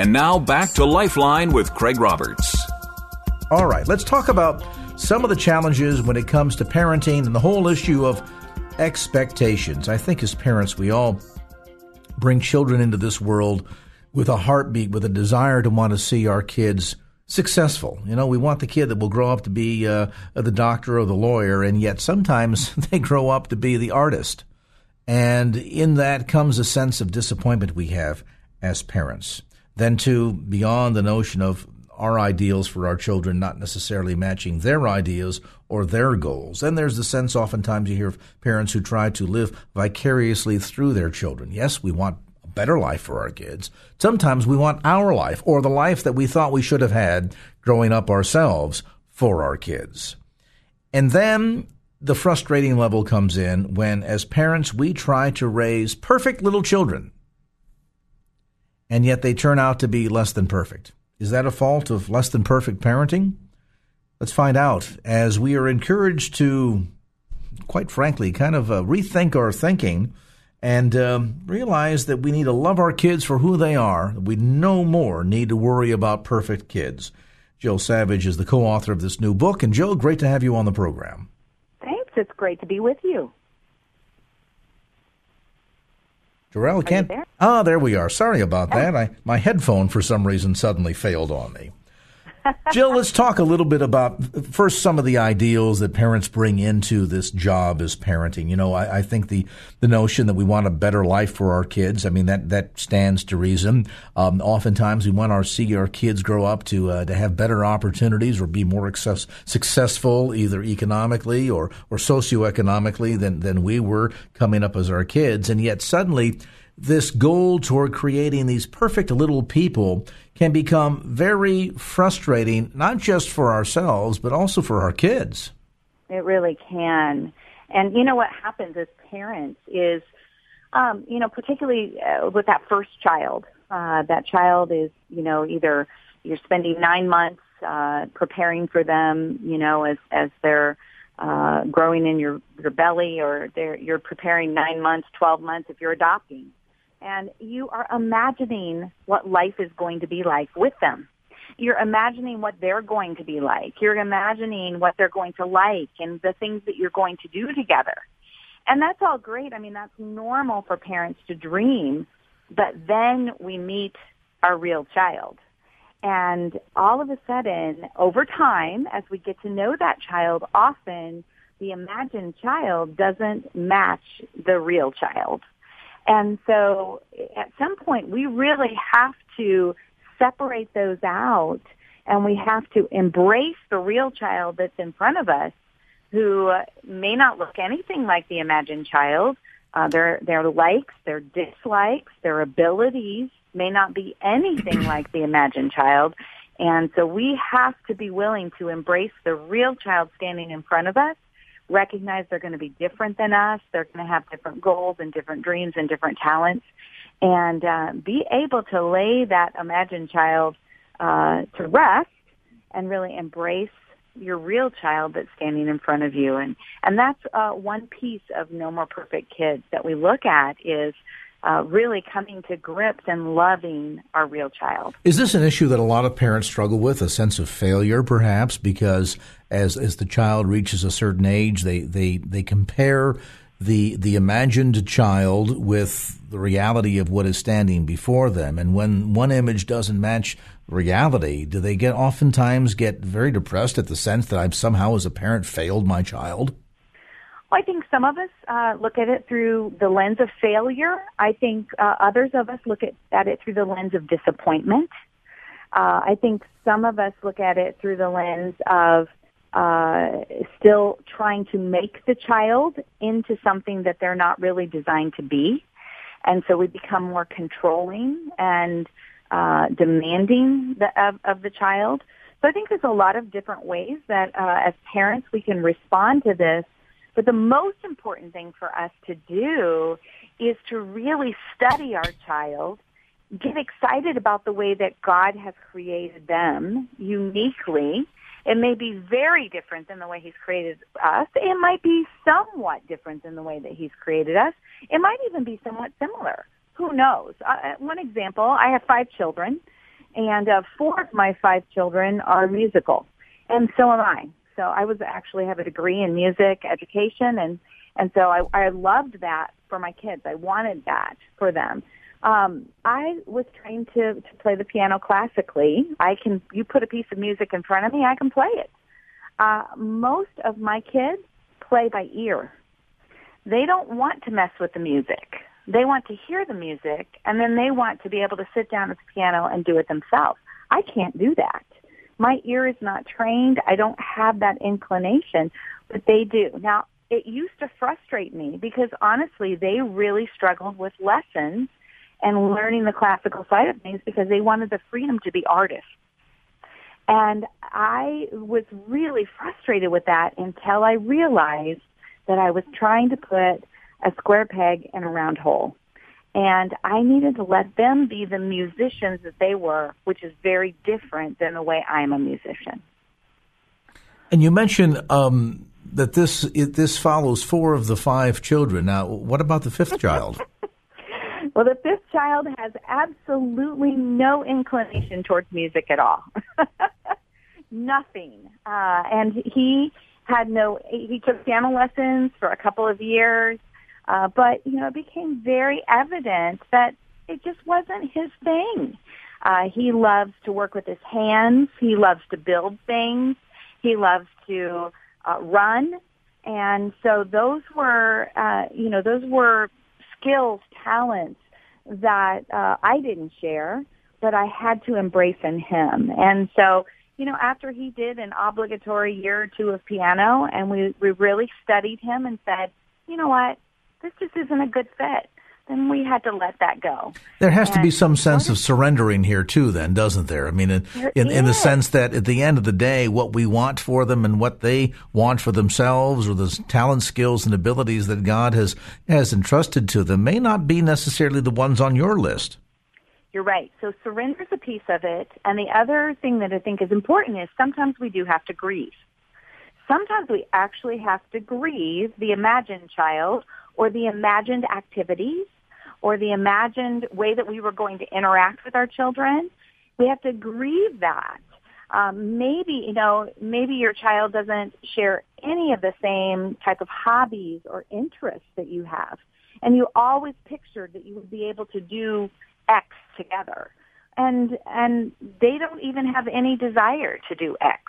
And now back to Lifeline with Craig Roberts. All right, let's talk about some of the challenges when it comes to parenting and the whole issue of expectations. I think as parents, we all bring children into this world with a heartbeat, with a desire to want to see our kids successful. You know, we want the kid that will grow up to be uh, the doctor or the lawyer, and yet sometimes they grow up to be the artist. And in that comes a sense of disappointment we have as parents. Then, too, beyond the notion of our ideals for our children not necessarily matching their ideas or their goals. Then there's the sense oftentimes you hear of parents who try to live vicariously through their children. Yes, we want a better life for our kids. Sometimes we want our life or the life that we thought we should have had growing up ourselves for our kids. And then the frustrating level comes in when, as parents, we try to raise perfect little children, and yet they turn out to be less than perfect. Is that a fault of less than perfect parenting? Let's find out as we are encouraged to, quite frankly, kind of uh, rethink our thinking and um, realize that we need to love our kids for who they are. We no more need to worry about perfect kids. Jill Savage is the co author of this new book. And Jill, great to have you on the program. Thanks. It's great to be with you. Jarrell can't. There? Ah, there we are. Sorry about that. I my headphone for some reason suddenly failed on me. Jill, let's talk a little bit about first some of the ideals that parents bring into this job as parenting. You know, I, I, think the the notion that we want a better life for our kids. I mean, that that stands to reason. Um, oftentimes, we want our see our kids grow up to uh, to have better opportunities or be more access, successful, either economically or or socioeconomically than than we were coming up as our kids. And yet, suddenly this goal toward creating these perfect little people can become very frustrating, not just for ourselves, but also for our kids. It really can. And you know what happens as parents is, um, you know, particularly uh, with that first child, uh, that child is, you know, either you're spending nine months uh, preparing for them, you know, as as they're uh, growing in your your belly, or they're, you're preparing nine months, twelve months if you're adopting and you are imagining what life is going to be like with them. You're imagining what they're going to be like. You're imagining what they're going to like and the things that you're going to do together. And that's all great. I mean, that's normal for parents to dream, but then we meet our real child. And all of a sudden, over time, as we get to know that child, often the imagined child doesn't match the real child. And so at some point we really have to separate those out and we have to embrace the real child that's in front of us who may not look anything like the imagined child. Uh, their, their likes, their dislikes, their abilities may not be anything like the imagined child. And so we have to be willing to embrace the real child standing in front of us recognize they're going to be different than us. They're going to have different goals and different dreams and different talents, and uh, be able to lay that imagined child uh, to rest and really embrace your real child that's standing in front of you. And and that's uh, one piece of No More Perfect Kids that we look at is uh, really coming to grips and loving our real child. Is this an issue that a lot of parents struggle with? A sense of failure, perhaps, because as as the child reaches a certain age, they they they compare the the imagined child with the reality of what is standing before them, and when one image doesn't match reality, do they get oftentimes get very depressed at the sense that I've somehow, as a parent, failed my child? Well, I think some of us uh, look at it through the lens of failure. I think uh, others of us look at, at it through the lens of disappointment. Uh, I think some of us look at it through the lens of uh, still trying to make the child into something that they're not really designed to be. And so we become more controlling and uh, demanding the, of, of the child. So I think there's a lot of different ways that uh, as parents we can respond to this but the most important thing for us to do is to really study our child, get excited about the way that God has created them uniquely. It may be very different than the way He's created us. It might be somewhat different than the way that He's created us. It might even be somewhat similar. Who knows? Uh, one example, I have five children. And uh, four of my five children are musical, and so am I. So I was actually have a degree in music education, and and so I, I loved that for my kids. I wanted that for them. Um, I was trained to to play the piano classically. I can you put a piece of music in front of me, I can play it. Uh, most of my kids play by ear. They don't want to mess with the music. They want to hear the music, and then they want to be able to sit down at the piano and do it themselves. I can't do that. My ear is not trained. I don't have that inclination, but they do. Now, it used to frustrate me because honestly, they really struggled with lessons and learning the classical side of things because they wanted the freedom to be artists. And I was really frustrated with that until I realized that I was trying to put a square peg in a round hole. And I needed to let them be the musicians that they were, which is very different than the way I'm a musician. And you mentioned um, that this it, this follows four of the five children. Now, what about the fifth child? well, the fifth child has absolutely no inclination towards music at all. Nothing. Uh, and he had no, he took piano lessons for a couple of years, uh, but, you know, it became very evident that it just wasn't his thing. Uh, he loves to work with his hands. He loves to build things. He loves to uh, run. And so those were, uh, you know, those were skills, talents that uh, I didn't share, but I had to embrace in him. And so, you know, after he did an obligatory year or two of piano, and we we really studied him and said, you know what, this just isn't a good fit then we had to let that go. There has and to be some sense of surrendering here too, then, doesn't there? I mean, in, in, in, the sense that at the end of the day, what we want for them and what they want for themselves, or the talent, skills, and abilities that God has has entrusted to them, may not be necessarily the ones on your list. You're right. So surrender is a piece of it, and the other thing that I think is important is sometimes we do have to grieve. Sometimes we actually have to grieve the imagined child or the imagined activities or the imagined way that we were going to interact with our children. We have to grieve that. Um, maybe, you know, maybe your child doesn't share any of the same type of hobbies or interests that you have. And you always pictured that you would be able to do X together. And, and they don't even have any desire to do X.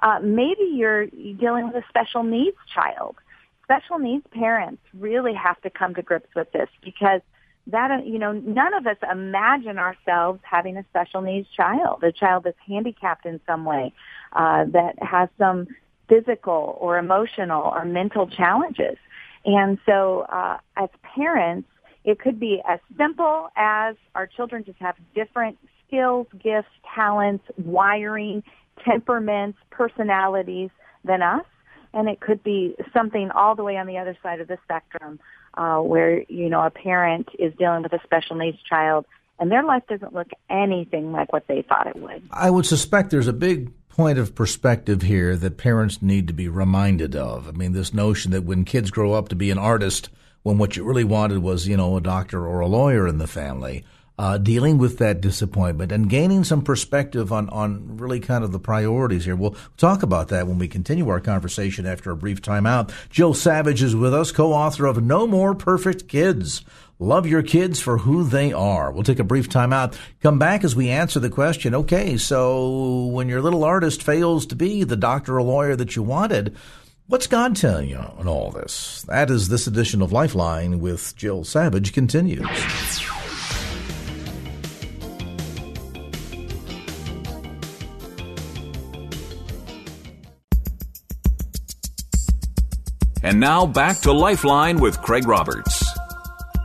Uh, maybe you're dealing with a special needs child. Special needs parents really have to come to grips with this because that you know none of us imagine ourselves having a special needs child. A child that's handicapped in some way uh, that has some physical or emotional or mental challenges. And so uh, as parents it could be as simple as our children just have different skills gifts talents wiring temperaments personalities than us and it could be something all the way on the other side of the spectrum uh, where you know a parent is dealing with a special needs child and their life doesn't look anything like what they thought it would. I would suspect there's a big point of perspective here that parents need to be reminded of. I mean, this notion that when kids grow up to be an artist, when what you really wanted was, you know, a doctor or a lawyer in the family, uh, dealing with that disappointment and gaining some perspective on, on really kind of the priorities here. We'll talk about that when we continue our conversation after a brief timeout. Jill Savage is with us, co-author of No More Perfect Kids. Love your kids for who they are. We'll take a brief timeout. Come back as we answer the question. Okay, so when your little artist fails to be the doctor or lawyer that you wanted, what's God telling you on all this? That is this edition of Lifeline with Jill Savage continues. And now back to Lifeline with Craig Roberts.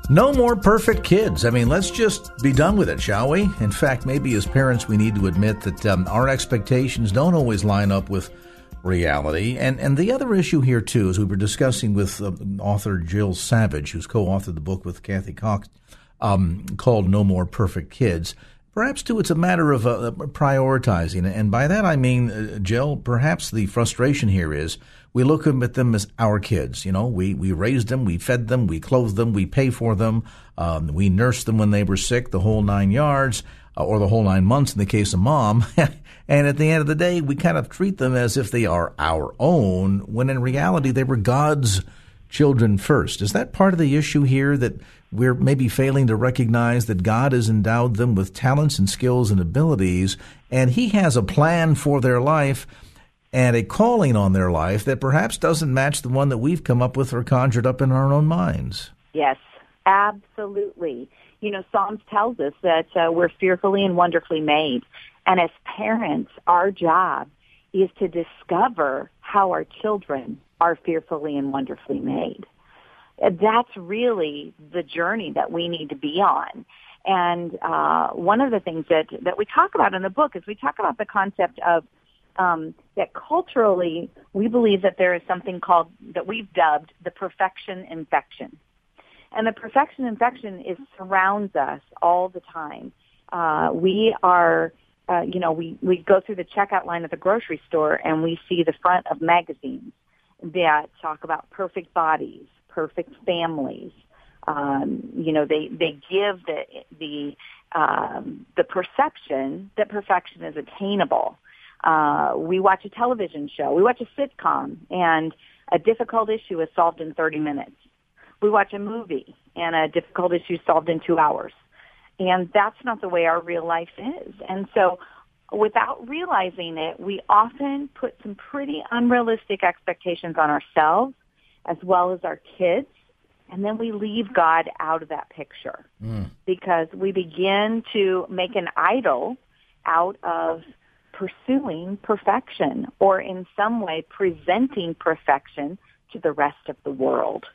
No more perfect kids. I mean, let's just be done with it, shall we? In fact, maybe as parents, we need to admit that um, our expectations don't always line up with reality. And and the other issue here too, as we were discussing with uh, author Jill Savage, who's co-authored the book with Kathy Koch, um, called "No More Perfect Kids." Perhaps too, it's a matter of uh, prioritizing, and by that I mean, uh, Jill. Perhaps the frustration here is we look at them as our kids. You know, we, we raised them, we fed them, we clothed them, we pay for them, um, we nursed them when they were sick, the whole nine yards. uh, or the whole nine months in the case of mom. and at the end of the day, we kind of treat them as if they are our own, when in reality, they were God's children first. Is that part of the issue here that we're maybe failing to recognize that God has endowed them with talents and skills and abilities, and He has a plan for their life and a calling on their life that perhaps doesn't match the one that we've come up with or conjured up in our own minds? Yes, absolutely. You know, Psalms tells us that uh, we're fearfully and wonderfully made. And as parents, our job is to discover how our children are fearfully and wonderfully made. That's really the journey that we need to be on. And uh, one of the things that, that we talk about in the book is we talk about the concept of um, that culturally we believe that there is something called that we've dubbed the perfection infection. And the perfection infection is surrounds us all the time. Uh, we are, uh, you know, we, we go through the checkout line at the grocery store and we see the front of magazines that talk about perfect bodies, perfect families. Um, you know, they, they give the, the, um, the perception that perfection is attainable. Uh, we watch a television show, we watch a sitcom, and a difficult issue is solved in 30 minutes. We watch a movie, and a difficult issue is solved in two hours. And that's not the way our real life is. And so without realizing it, we often put some pretty unrealistic expectations on ourselves as well as our kids. And then we leave God out of that picture mm. because we begin to make an idol out of pursuing perfection or in some way presenting perfection to the rest of the world.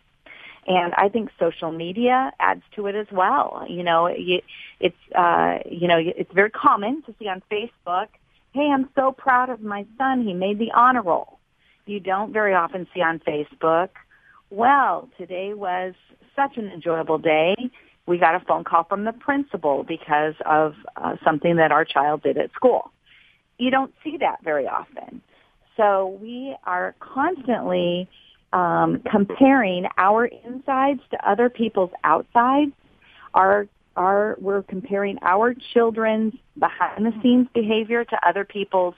And I think social media adds to it as well. You know, it's, uh, you know, it's very common to see on Facebook, hey, I'm so proud of my son. He made the honor roll. You don't very often see on Facebook, well, today was such an enjoyable day. We got a phone call from the principal because of uh, something that our child did at school. You don't see that very often. So we are constantly um, comparing our insides to other people's outsides. Our our we're comparing our children's behind the scenes behavior to other people's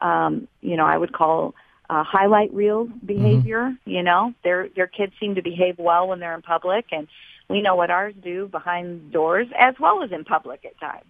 um, you know, I would call uh, highlight reel behavior. Mm-hmm. You know, their their kids seem to behave well when they're in public, and we know what ours do behind doors as well as in public at times.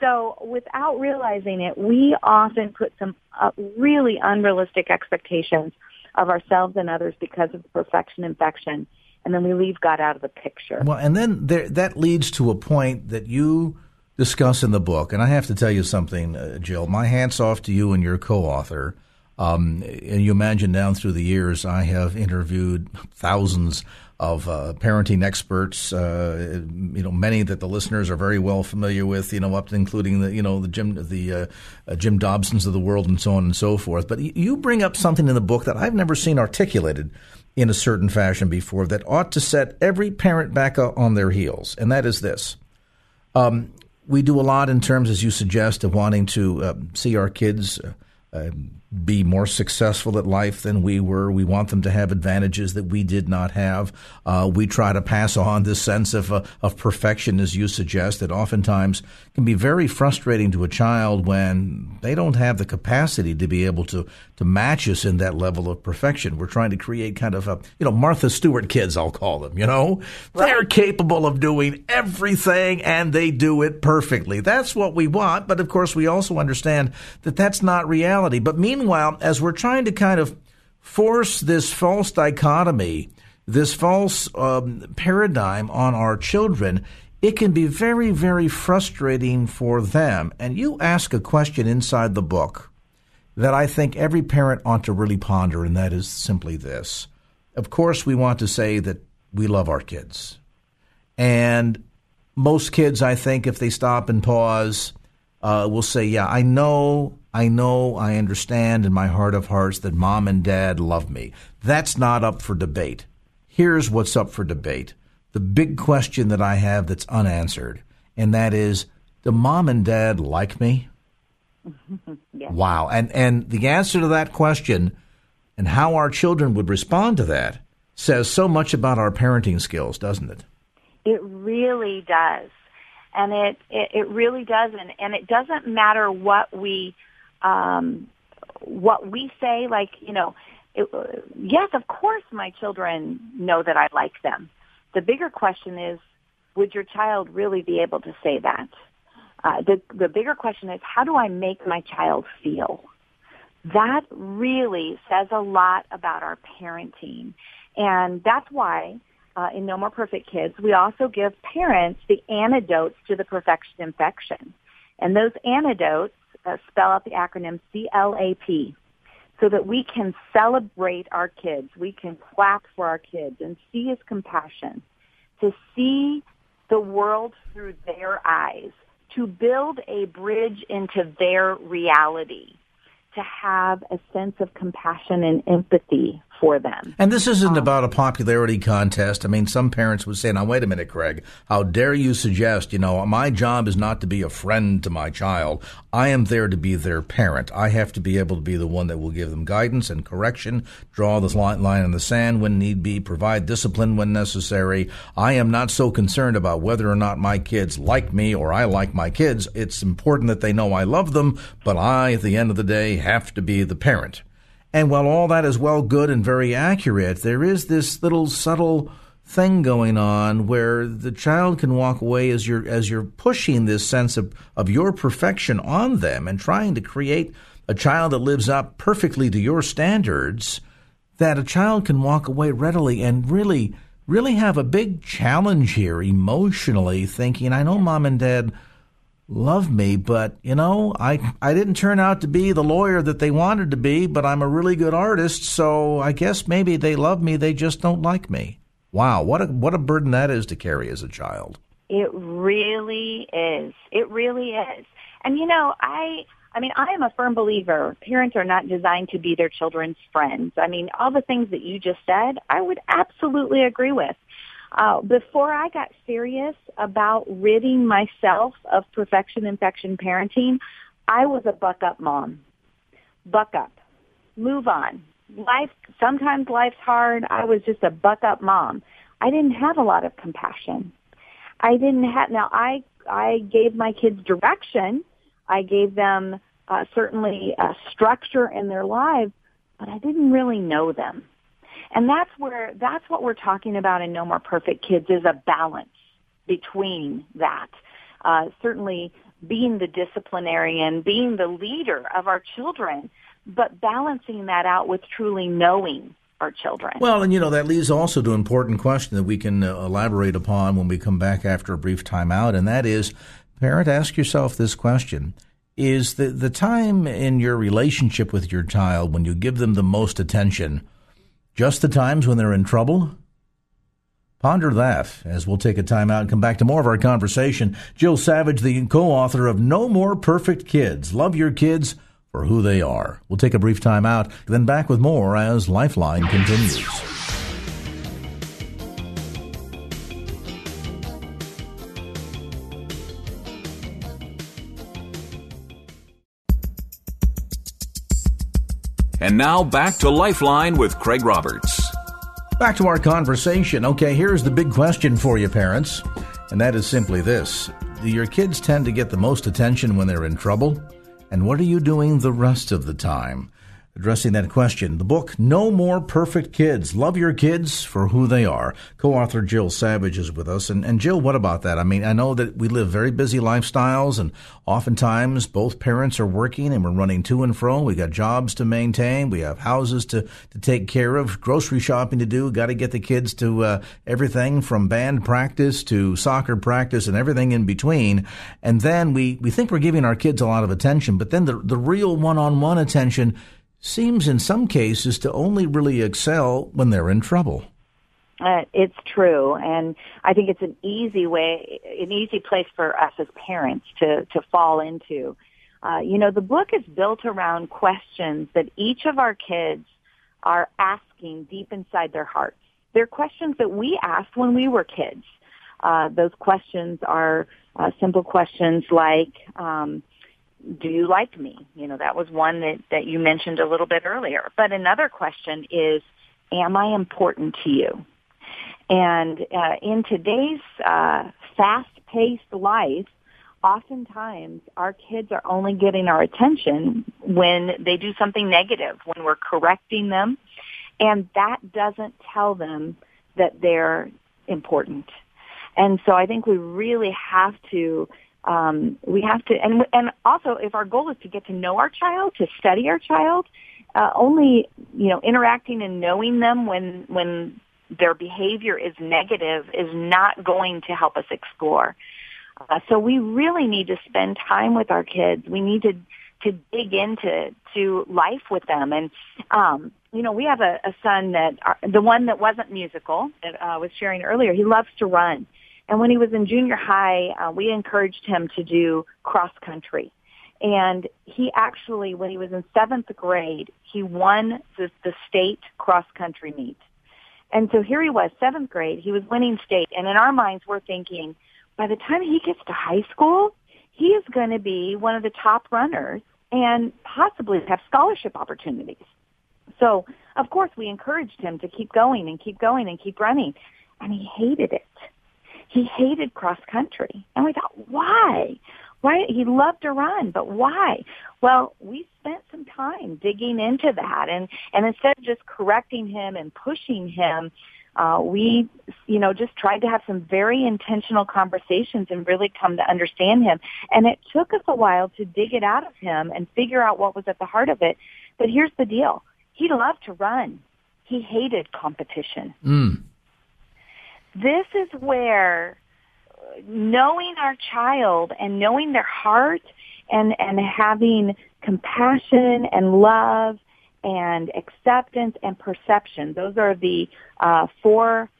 So, without realizing it, we often put some uh, really unrealistic expectations of ourselves and others because of perfection infection. And then we leave God out of the picture. Well, and then there, that leads to a point that you discuss in the book. And I have to tell you something, uh, Jill. My hats off to you and your co author. Um, and you imagine down through the years, I have interviewed thousands of uh, parenting experts, uh, you know, many that the listeners are very well familiar with, you know, up to including the, you know, the Jim, the uh, uh, Jim Dobsons of the world and so on and so forth. But you bring up something in the book that I've never seen articulated in a certain fashion before that ought to set every parent back on their heels, and that is this. Um, we do a lot in terms, as you suggest, of wanting to uh, see our kids uh, be more successful at life than we were. We want them to have advantages that we did not have. Uh, we try to pass on this sense of uh, of perfection, as you suggest, that oftentimes can be very frustrating to a child when they don't have the capacity to be able to to match us in that level of perfection. We're trying to create kind of a you know Martha Stewart kids, I'll call them. You know, right. they're capable of doing everything and they do it perfectly. That's what we want, but of course we also understand that that's not reality. But meanwhile meanwhile, as we're trying to kind of force this false dichotomy, this false um, paradigm on our children, it can be very, very frustrating for them. And you ask a question inside the book that I think every parent ought to really ponder, and that is simply this. Of course, we want to say that we love our kids. And most kids, I think, if they stop and pause, uh, will say, Yeah, I know I know, I understand in my heart of hearts that mom and dad love me. That's not up for debate. Here's what's up for debate. The big question that I have that's unanswered, and that is do mom and dad like me? yes. Wow. And and the answer to that question and how our children would respond to that says so much about our parenting skills, doesn't it? It really does. and it it, it really doesn't. And it doesn't matter what we um, what we say. Like you know, it, yes, of course, my children know that I like them. The bigger question is, would your child really be able to say that? Uh, the the bigger question is, how do I make my child feel? That really says a lot about our parenting, and that's why uh, in No More Perfect Kids, we also give parents the antidotes to the perfection infection. And those antidotes uh, spell out the acronym CLAP so that we can celebrate our kids. We can clap for our kids and see is compassion, to see the world through their eyes, to build a bridge into their reality to have a sense of compassion and empathy for them. And this isn't um, about a popularity contest. I mean, some parents would say, now, wait a minute, Craig, how dare you suggest, you know, my job is not to be a friend to my child. I am there to be their parent. I have to be able to be the one that will give them guidance and correction, draw the line in the sand when need be, provide discipline when necessary. I am not so concerned about whether or not my kids like me or I like my kids. It's important that they know I love them, but I, at the end of the day, have to be the parent. And while all that is well good and very accurate, there is this little subtle thing going on where the child can walk away as you're as you're pushing this sense of, of your perfection on them and trying to create a child that lives up perfectly to your standards, that a child can walk away readily and really really have a big challenge here emotionally, thinking, I know mom and dad love me, but you know, I I didn't turn out to be the lawyer that they wanted to be, but I'm a really good artist, so I guess maybe they love me, they just don't like me. Wow, what a what a burden that is to carry as a child. It really is. It really is. And you know, I I mean, I am a firm believer parents are not designed to be their children's friends. I mean, all the things that you just said, I would absolutely agree with. Uh, before I got serious about ridding myself of perfection infection parenting, I was a buck up mom. Buck up. Move on. Life, sometimes life's hard. I was just a buck up mom. I didn't have a lot of compassion. I didn't have, now I, I gave my kids direction. I gave them uh, certainly a structure in their lives, but I didn't really know them. And that's where, that's what we're talking about in No More Perfect Kids is a balance between that. Uh, certainly being the disciplinarian, being the leader of our children, but balancing that out with truly knowing our children. Well, and you know, that leads also to an important question that we can uh, elaborate upon when we come back after a brief timeout, and that is, parent, ask yourself this question. Is the, the time in your relationship with your child when you give them the most attention just the times when they're in trouble? Ponder that as we'll take a time out and come back to more of our conversation. Jill Savage, the co author of No More Perfect Kids. Love your kids for who they are. We'll take a brief time out, then back with more as Lifeline continues. And now back to Lifeline with Craig Roberts. Back to our conversation. Okay, here's the big question for you, parents, and that is simply this Do your kids tend to get the most attention when they're in trouble? And what are you doing the rest of the time? Addressing that question. The book, No More Perfect Kids. Love your kids for who they are. Co-author Jill Savage is with us. And, and Jill, what about that? I mean, I know that we live very busy lifestyles and oftentimes both parents are working and we're running to and fro. We got jobs to maintain. We have houses to, to take care of, grocery shopping to do. Got to get the kids to uh, everything from band practice to soccer practice and everything in between. And then we, we think we're giving our kids a lot of attention, but then the, the real one-on-one attention seems in some cases to only really excel when they're in trouble. Uh, it's true, and I think it's an easy way, an easy place for us as parents to to fall into. Uh, you know, the book is built around questions that each of our kids are asking deep inside their hearts. They're questions that we asked when we were kids. Uh, those questions are uh, simple questions like, um, do you like me? You know, that was one that, that you mentioned a little bit earlier. But another question is, am I important to you? And uh, in today's uh, fast fast-paced life, oftentimes our kids are only getting our attention when they do something negative, when we're correcting them, and that doesn't tell them that they're important. And so I think we really have to um, we have to, and and also if our goal is to get to know our child, to study our child, uh, only you know interacting and knowing them when when their behavior is negative is not going to help us explore. Uh, so we really need to spend time with our kids. We need to to dig into to life with them. And um, you know, we have a, a son that uh, the one that wasn't musical that uh, was sharing earlier. He loves to run, and when he was in junior high, uh, we encouraged him to do cross country. And he actually, when he was in seventh grade, he won the, the state cross country meet. And so here he was, seventh grade, he was winning state. And in our minds, we're thinking, by the time he gets to high school, he is going to be one of the top runners and possibly have scholarship opportunities. So, of course, we encouraged him to keep going and keep going and keep running. And he hated it. He hated cross country. And we thought, why? Why? He loved to run, but why? Well, we spent some time digging into that. And, and instead of just correcting him and pushing him, uh, we, you know, just tried to have some very intentional conversations and really come to understand him. And it took us a while to dig it out of him and figure out what was at the heart of it. But here's the deal. He loved to run. He hated competition. Mm. This is where knowing our child and knowing their heart and, and having compassion and love and acceptance and perception. Those are the uh, four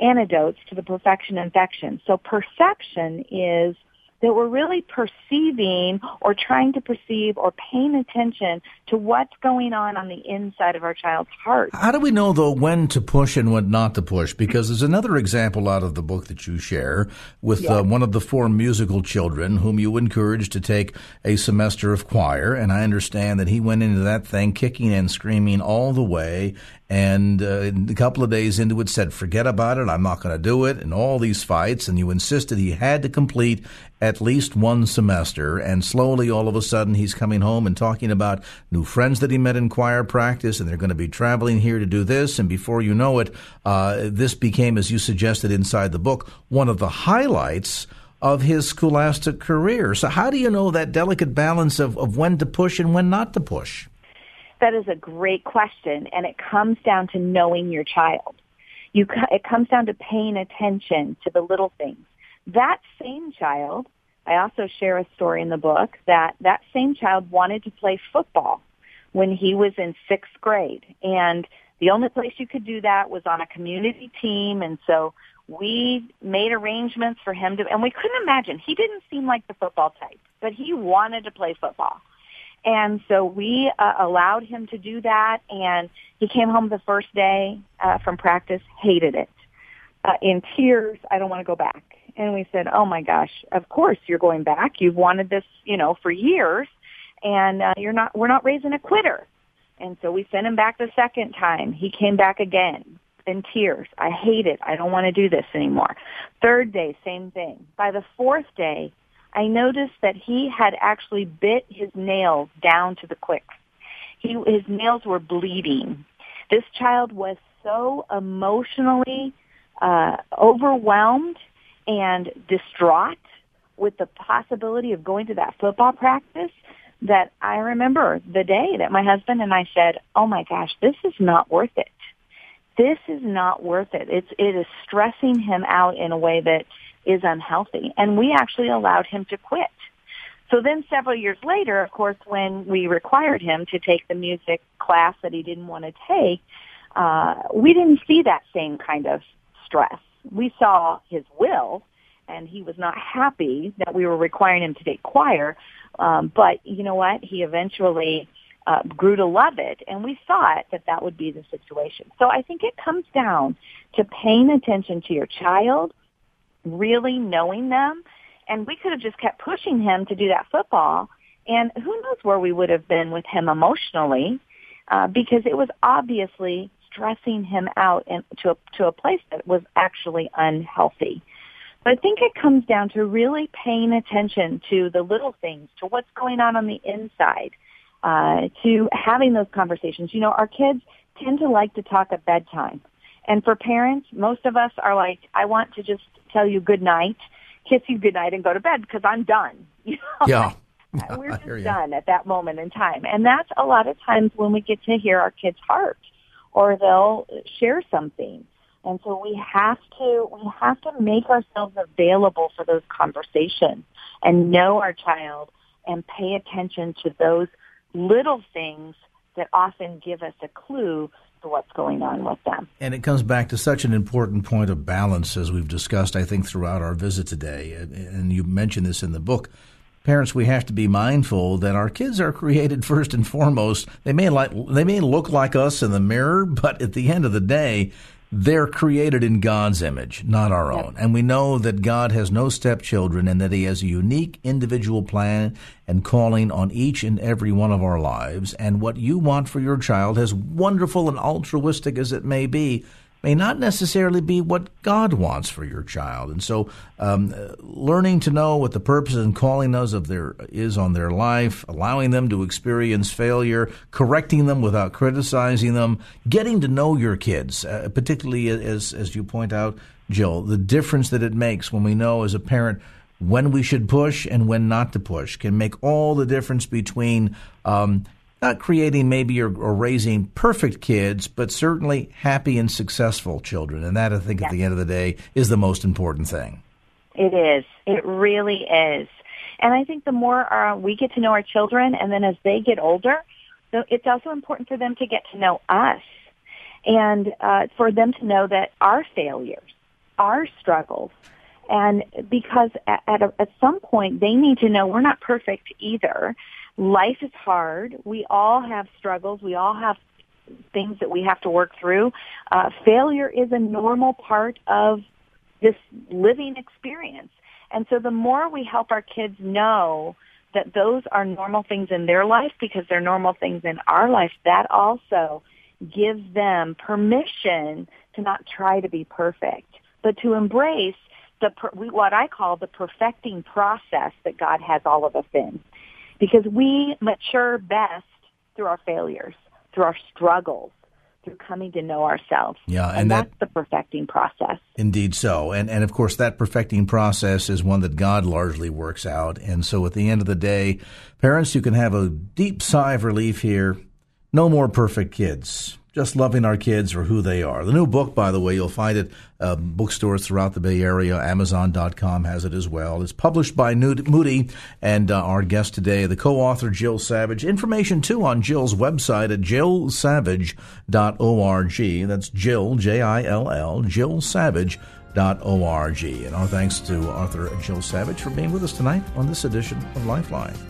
antidotes to the perfection infection. So perception is that we're really perceiving or trying to perceive or paying attention to what's going on on the inside of our child's heart. How do we know, though, when to push and when not to push? Because there's another example out of the book that you share with uh, one of the four musical children whom you encouraged to take a semester of choir. And I understand that he went into that thing kicking and screaming all the way and uh, a couple of days into it said, forget about it, I'm not going to do it, and all these fights, and you insisted he had to complete at least one semester, and slowly, all of a sudden, he's coming home and talking about new friends that he met in choir practice, and they're going to be traveling here to do this, and before you know it, uh, this became, as you suggested inside the book, one of the highlights of his scholastic career. So how do you know that delicate balance of, of when to push and when not to push? That is a great question, and it comes down to knowing your child. You, it comes down to paying attention to the little things. That same child, I also share a story in the book that that same child wanted to play football when he was in sixth grade, and the only place you could do that was on a community team, and so we made arrangements for him to, and we couldn't imagine. He didn't seem like the football type, but he wanted to play football. And so we uh, allowed him to do that, and he came home the first day uh, from practice, hated it. Uh, in tears, I don't want to go back. And we said, oh my gosh, of course you're going back. You've wanted this, you know, for years, and uh, you're not, we're not raising a quitter. And so we sent him back the second time. He came back again in tears. I hate it. I don't want to do this anymore. Third day, same thing. By the fourth day, I noticed that he had actually bit his nails down to the quick. He, his nails were bleeding. This child was so emotionally uh, overwhelmed and distraught with the possibility of going to that football practice that I remember the day that my husband and I said, "Oh my gosh, this is not worth it. This is not worth it. It's it is stressing him out in a way that is unhealthy. And we actually allowed him to quit. So then several years later, of course, when we required him to take the music class that he didn't want to take, uh, we didn't see that same kind of stress. We saw his will, and he was not happy that we were requiring him to take choir. Um, but you know what? He eventually uh, grew to love it, and we thought that that would be the situation. So I think it comes down to paying attention to your child, really knowing them. And we could have just kept pushing him to do that football. And who knows where we would have been with him emotionally, uh, because it was obviously stressing him out in, to, a, to a place that was actually unhealthy. But I think it comes down to really paying attention to the little things, to what's going on on the inside, uh, to having those conversations. You know, our kids tend to like to talk at bedtime. And for parents, most of us are like, I want to just tell you good night, kiss you good night, and go to bed because I'm done. You know? Yeah. We're just done at that moment in time. And that's a lot of times when we get to hear our kids' heart or they'll share something. And so we have to, we have to make ourselves available for those conversations and know our child and pay attention to those little things that often give us a clue to what's going on with them. And it comes back to such an important point of balance as we've discussed, I think, throughout our visit today. And you mentioned this in the book parents, we have to be mindful that our kids are created first and foremost. They may like they may look like us in the mirror, but at the end of the day, they're created in God's image, not our own. And we know that God has no stepchildren and that He has a unique individual plan and calling on each and every one of our lives. And what you want for your child, as wonderful and altruistic as it may be, may not necessarily be what God wants for your child. And so, um, learning to know what the purpose and calling us of their is on their life, allowing them to experience failure, correcting them without criticizing them, getting to know your kids, uh, particularly as as you point out, Jill, the difference that it makes when we know as a parent when we should push and when not to push can make all the difference between um, not creating maybe or, or, raising perfect kids, but certainly happy and successful children. And that, I think, at the end of the day, is the most important thing. It is. It really is. And I think the more uh, we get to know our children, and then as they get older, it's also important for them to get to know us and uh, for them to know that our failures, our struggles, and because at, at, a, at some point they need to know we're not perfect either life is hard. We all have struggles. We all have things that we have to work through. Uh, failure is a normal part of this living experience. And so the more we help our kids know that those are normal things in their life because they're normal things in our life, that also gives them permission to not try to be perfect, but to embrace the what I call the perfecting process that God has all of us in because we mature best through our failures, through our struggles, through coming to know ourselves. Yeah, and, and that's the perfecting process. Indeed, so, and and of course that perfecting process is one that God largely works out. And so, at the end of the day, parents, you can have a deep sigh of relief here. No more perfect kids just loving our kids for who they are. The new book, by the way, you'll find it uh, bookstores throughout the Bay Area. Amazon.com has it as well. It's published by Newt Moody, and uh, our guest today, the co-author Jill Savage. Information too on Jill's website at jillsavage.org. That's Jill J I L L jillsavage.org. And our thanks to author Jill Savage for being with us tonight on this edition of Lifeline.